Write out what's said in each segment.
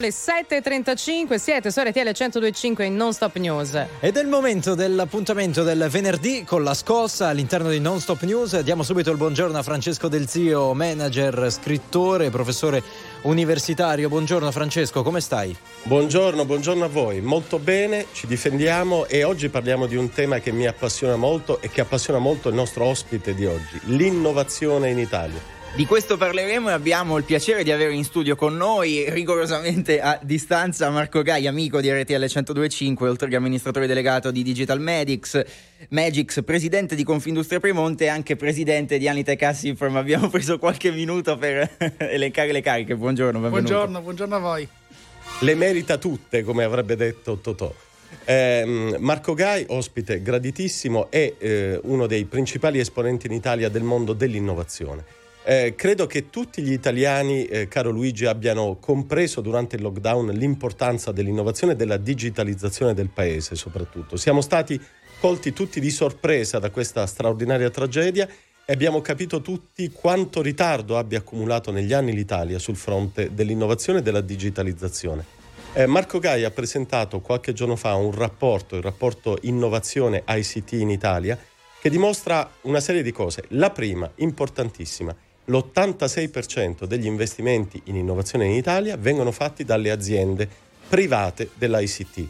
Le 7.35 siete su RTL 102.5 in Non Stop News. Ed è il momento dell'appuntamento del venerdì con la scossa all'interno di Non Stop News. Diamo subito il buongiorno a Francesco Del Zio, manager, scrittore, professore universitario. Buongiorno Francesco, come stai? Buongiorno, buongiorno a voi. Molto bene, ci difendiamo e oggi parliamo di un tema che mi appassiona molto e che appassiona molto il nostro ospite di oggi, l'innovazione in Italia. Di questo parleremo e abbiamo il piacere di avere in studio con noi, rigorosamente a distanza, Marco Gai, amico di RTL 1025, oltre che amministratore delegato di Digital Medics, Magix, presidente di Confindustria Premonte e anche presidente di Anitech Assifirm. Abbiamo preso qualche minuto per elencare le cariche. Buongiorno, benvenuto. Buongiorno, buongiorno a voi. Le merita tutte, come avrebbe detto Totò. Eh, Marco Gai, ospite graditissimo, è eh, uno dei principali esponenti in Italia del mondo dell'innovazione eh, credo che tutti gli italiani, eh, caro Luigi, abbiano compreso durante il lockdown l'importanza dell'innovazione e della digitalizzazione del paese soprattutto. Siamo stati colti tutti di sorpresa da questa straordinaria tragedia e abbiamo capito tutti quanto ritardo abbia accumulato negli anni l'Italia sul fronte dell'innovazione e della digitalizzazione. Eh, Marco Gai ha presentato qualche giorno fa un rapporto, il rapporto Innovazione ICT in Italia, che dimostra una serie di cose. La prima, importantissima, l'86% degli investimenti in innovazione in Italia vengono fatti dalle aziende private dell'ICT.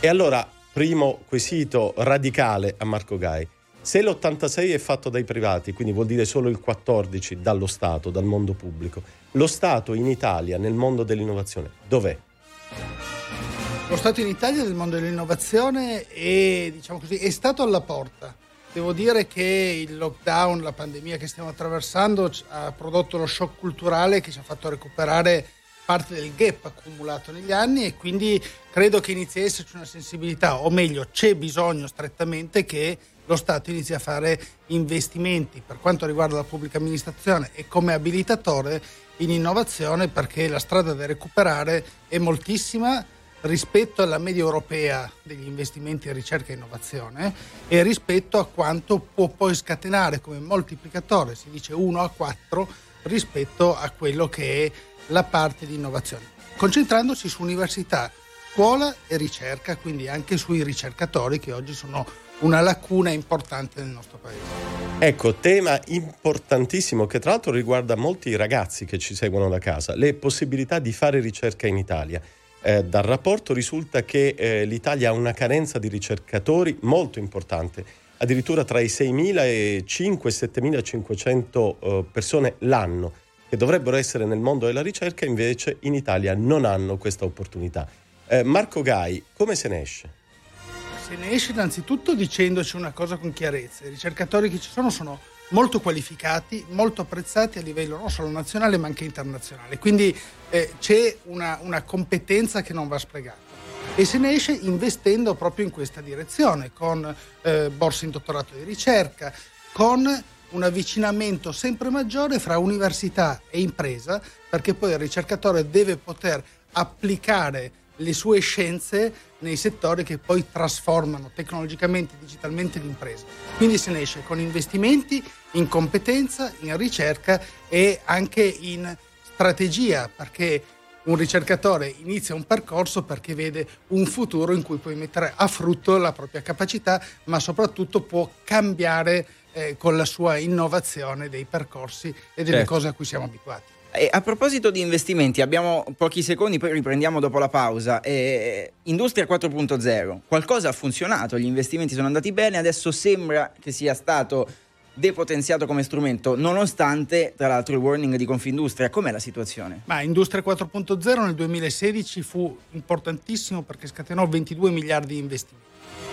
E allora, primo quesito radicale a Marco Gai. Se l'86 è fatto dai privati, quindi vuol dire solo il 14 dallo Stato, dal mondo pubblico, lo Stato in Italia nel mondo dell'innovazione dov'è? Lo Stato in Italia nel mondo dell'innovazione è, diciamo così, è stato alla porta Devo dire che il lockdown, la pandemia che stiamo attraversando ha prodotto lo shock culturale che ci ha fatto recuperare parte del gap accumulato negli anni e quindi credo che inizi a esserci una sensibilità, o meglio c'è bisogno strettamente che lo Stato inizi a fare investimenti per quanto riguarda la pubblica amministrazione e come abilitatore in innovazione perché la strada da recuperare è moltissima rispetto alla media europea degli investimenti in ricerca e innovazione e rispetto a quanto può poi scatenare come moltiplicatore, si dice 1 a 4, rispetto a quello che è la parte di innovazione, concentrandosi su università, scuola e ricerca, quindi anche sui ricercatori che oggi sono una lacuna importante nel nostro paese. Ecco, tema importantissimo che tra l'altro riguarda molti ragazzi che ci seguono da casa, le possibilità di fare ricerca in Italia. Eh, dal rapporto risulta che eh, l'Italia ha una carenza di ricercatori molto importante, addirittura tra i 6.000 e 5.000-7.500 eh, persone l'anno che dovrebbero essere nel mondo della ricerca, invece in Italia non hanno questa opportunità. Eh, Marco Gai, come se ne esce? Se ne esce innanzitutto dicendoci una cosa con chiarezza, i ricercatori che ci sono sono molto qualificati, molto apprezzati a livello non solo nazionale ma anche internazionale. Quindi eh, c'è una, una competenza che non va sprecata e se ne esce investendo proprio in questa direzione, con eh, borse in dottorato di ricerca, con un avvicinamento sempre maggiore fra università e impresa, perché poi il ricercatore deve poter applicare le sue scienze nei settori che poi trasformano tecnologicamente e digitalmente l'impresa. Quindi se ne esce con investimenti in competenza, in ricerca e anche in strategia, perché un ricercatore inizia un percorso perché vede un futuro in cui puoi mettere a frutto la propria capacità, ma soprattutto può cambiare eh, con la sua innovazione dei percorsi e delle certo. cose a cui siamo abituati. E a proposito di investimenti, abbiamo pochi secondi, poi riprendiamo dopo la pausa. Eh, Industria 4.0, qualcosa ha funzionato, gli investimenti sono andati bene, adesso sembra che sia stato depotenziato come strumento, nonostante tra l'altro il warning di Confindustria. Com'è la situazione? Ma Industria 4.0 nel 2016 fu importantissimo perché scatenò 22 miliardi di investimenti.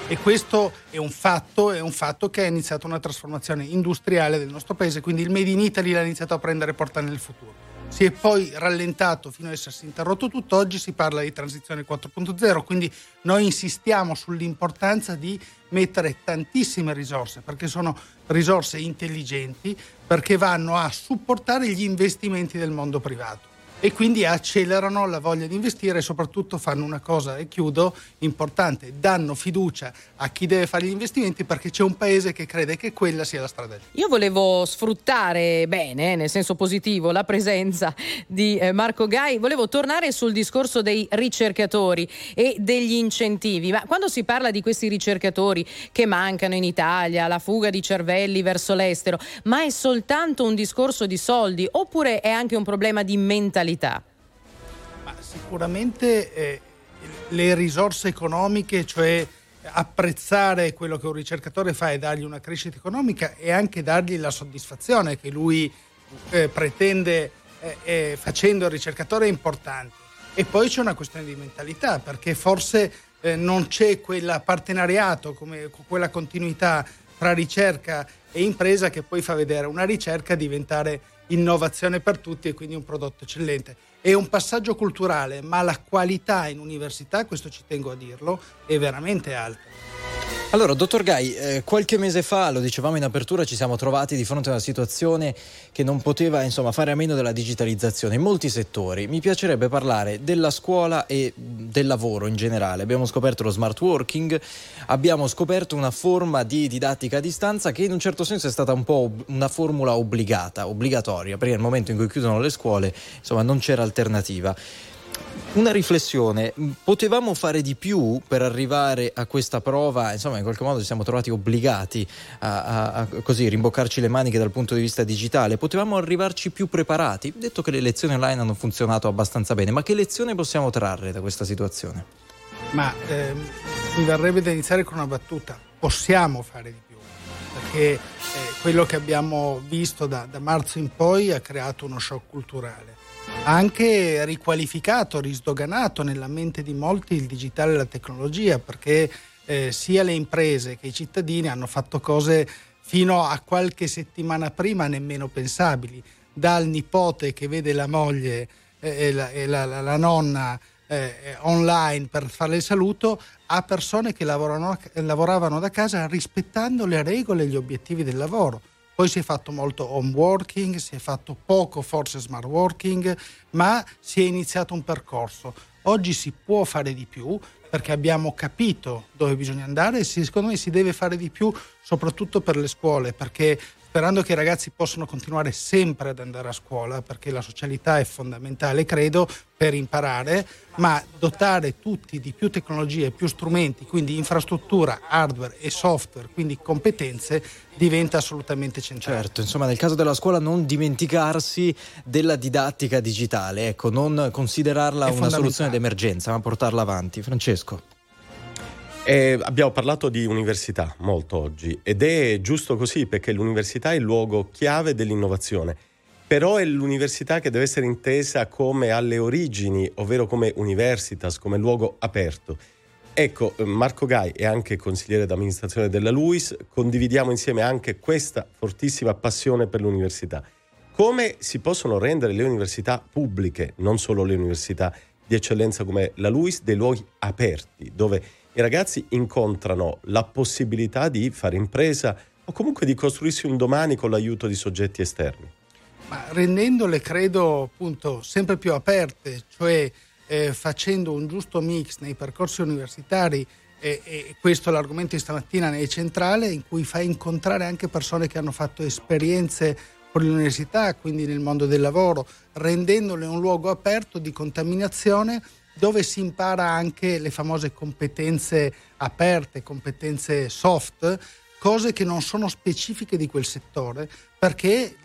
E questo è un fatto, è un fatto che ha iniziato una trasformazione industriale del nostro paese, quindi il Made in Italy l'ha iniziato a prendere portare nel futuro si è poi rallentato fino ad essersi interrotto tutto, oggi si parla di transizione 4.0, quindi noi insistiamo sull'importanza di mettere tantissime risorse, perché sono risorse intelligenti, perché vanno a supportare gli investimenti del mondo privato. E quindi accelerano la voglia di investire e soprattutto fanno una cosa, e chiudo, importante, danno fiducia a chi deve fare gli investimenti perché c'è un paese che crede che quella sia la strada. Io volevo sfruttare bene, nel senso positivo, la presenza di eh, Marco Gai, volevo tornare sul discorso dei ricercatori e degli incentivi, ma quando si parla di questi ricercatori che mancano in Italia, la fuga di cervelli verso l'estero, ma è soltanto un discorso di soldi oppure è anche un problema di mentalità? Mentalità? Ma sicuramente eh, le risorse economiche, cioè apprezzare quello che un ricercatore fa e dargli una crescita economica e anche dargli la soddisfazione che lui eh, pretende eh, eh facendo il ricercatore è importante. E poi c'è una questione di mentalità, perché forse eh, non c'è quella partenariato, come, quella continuità tra ricerca e impresa che poi fa vedere una ricerca diventare innovazione per tutti e quindi un prodotto eccellente. È un passaggio culturale, ma la qualità in università, questo ci tengo a dirlo, è veramente alta. Allora, dottor Gai, eh, qualche mese fa, lo dicevamo in apertura, ci siamo trovati di fronte a una situazione che non poteva insomma, fare a meno della digitalizzazione in molti settori. Mi piacerebbe parlare della scuola e del lavoro in generale. Abbiamo scoperto lo smart working, abbiamo scoperto una forma di didattica a distanza che in un certo senso è stata un po' una formula obbligata, obbligatoria, perché nel momento in cui chiudono le scuole insomma, non c'era alternativa. Una riflessione, potevamo fare di più per arrivare a questa prova? Insomma, in qualche modo ci siamo trovati obbligati a, a, a così rimboccarci le maniche dal punto di vista digitale. Potevamo arrivarci più preparati? Detto che le lezioni online hanno funzionato abbastanza bene, ma che lezione possiamo trarre da questa situazione? Ma ehm, mi verrebbe da iniziare con una battuta. Possiamo fare di più, perché eh, quello che abbiamo visto da, da marzo in poi ha creato uno shock culturale ha anche riqualificato, risdoganato nella mente di molti il digitale e la tecnologia, perché eh, sia le imprese che i cittadini hanno fatto cose fino a qualche settimana prima nemmeno pensabili, dal nipote che vede la moglie eh, e, la, e la, la, la, nonna eh, online per fare il saluto a persone che lavoravano da casa rispettando le regole e gli obiettivi del lavoro. Poi si è fatto molto home working, si è fatto poco forse smart working, ma si è iniziato un percorso. Oggi si può fare di più perché abbiamo capito dove bisogna andare e secondo me si deve fare di più soprattutto per le scuole perché sperando che i ragazzi possano continuare sempre ad andare a scuola, perché la socialità è fondamentale, credo, per imparare, ma dotare tutti di più tecnologie, più strumenti, quindi infrastruttura, hardware e software, quindi competenze, diventa assolutamente centrale. Certo, insomma nel caso della scuola non dimenticarsi della didattica digitale, ecco, non considerarla una soluzione d'emergenza, ma portarla avanti. Francesco. Eh, abbiamo parlato di università molto oggi ed è giusto così perché l'università è il luogo chiave dell'innovazione, però è l'università che deve essere intesa come alle origini, ovvero come universitas, come luogo aperto. Ecco, Marco Gai è anche consigliere d'amministrazione della LUIS, condividiamo insieme anche questa fortissima passione per l'università. Come si possono rendere le università pubbliche, non solo le università di eccellenza come la LUIS, dei luoghi aperti, dove i ragazzi incontrano la possibilità di fare impresa o comunque di costruirsi un domani con l'aiuto di soggetti esterni. Ma rendendole, credo, appunto, sempre più aperte, cioè eh, facendo un giusto mix nei percorsi universitari, e, e questo l'argomento di stamattina è centrale, in cui fai incontrare anche persone che hanno fatto esperienze con l'università, quindi nel mondo del lavoro, rendendole un luogo aperto di contaminazione dove si impara anche le famose competenze aperte, competenze soft, cose che non sono specifiche di quel settore, perché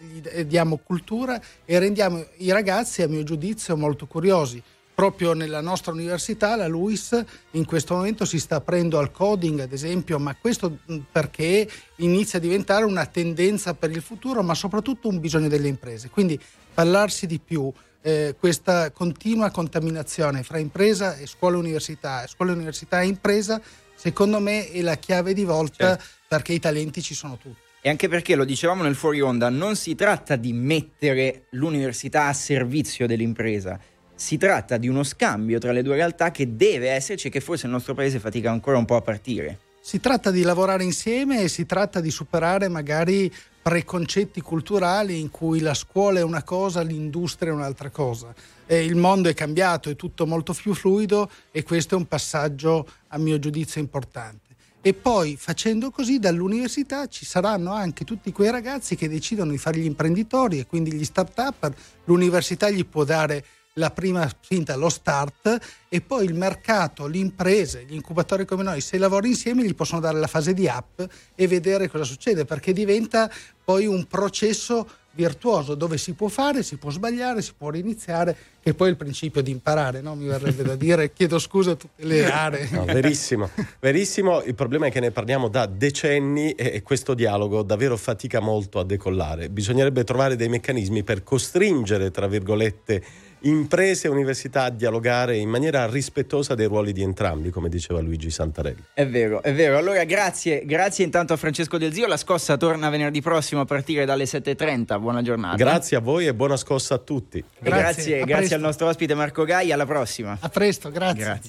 diamo cultura e rendiamo i ragazzi, a mio giudizio, molto curiosi. Proprio nella nostra università, la LUIS, in questo momento si sta aprendo al coding, ad esempio, ma questo perché inizia a diventare una tendenza per il futuro, ma soprattutto un bisogno delle imprese. Quindi parlarsi di più, eh, questa continua contaminazione fra impresa e scuola università, scuola università e impresa, secondo me è la chiave di volta certo. perché i talenti ci sono tutti. E anche perché, lo dicevamo nel fuori onda, non si tratta di mettere l'università a servizio dell'impresa, si tratta di uno scambio tra le due realtà che deve esserci e che forse il nostro paese fatica ancora un po' a partire. Si tratta di lavorare insieme e si tratta di superare magari preconcetti culturali in cui la scuola è una cosa, l'industria è un'altra cosa. Eh, il mondo è cambiato, è tutto molto più fluido e questo è un passaggio a mio giudizio importante. E poi facendo così dall'università ci saranno anche tutti quei ragazzi che decidono di fare gli imprenditori e quindi gli start-up, l'università gli può dare la prima spinta, lo start, e poi il mercato, le imprese, gli incubatori come noi, se lavori insieme gli possono dare la fase di app e vedere cosa succede, perché diventa poi un processo virtuoso dove si può fare, si può sbagliare, si può riniziare, che poi il principio di imparare, no? mi verrebbe da dire, chiedo scusa a tutte le aree. No, verissimo, verissimo, il problema è che ne parliamo da decenni e questo dialogo davvero fatica molto a decollare, bisognerebbe trovare dei meccanismi per costringere, tra virgolette, imprese e università a dialogare in maniera rispettosa dei ruoli di entrambi, come diceva Luigi Santarelli. È vero, è vero. Allora grazie, grazie intanto a Francesco Del Zio. La scossa torna venerdì prossimo a partire dalle 7.30. Buona giornata. Grazie a voi e buona scossa a tutti. Grazie, grazie, grazie al nostro ospite Marco Gai. Alla prossima. A presto, grazie. grazie.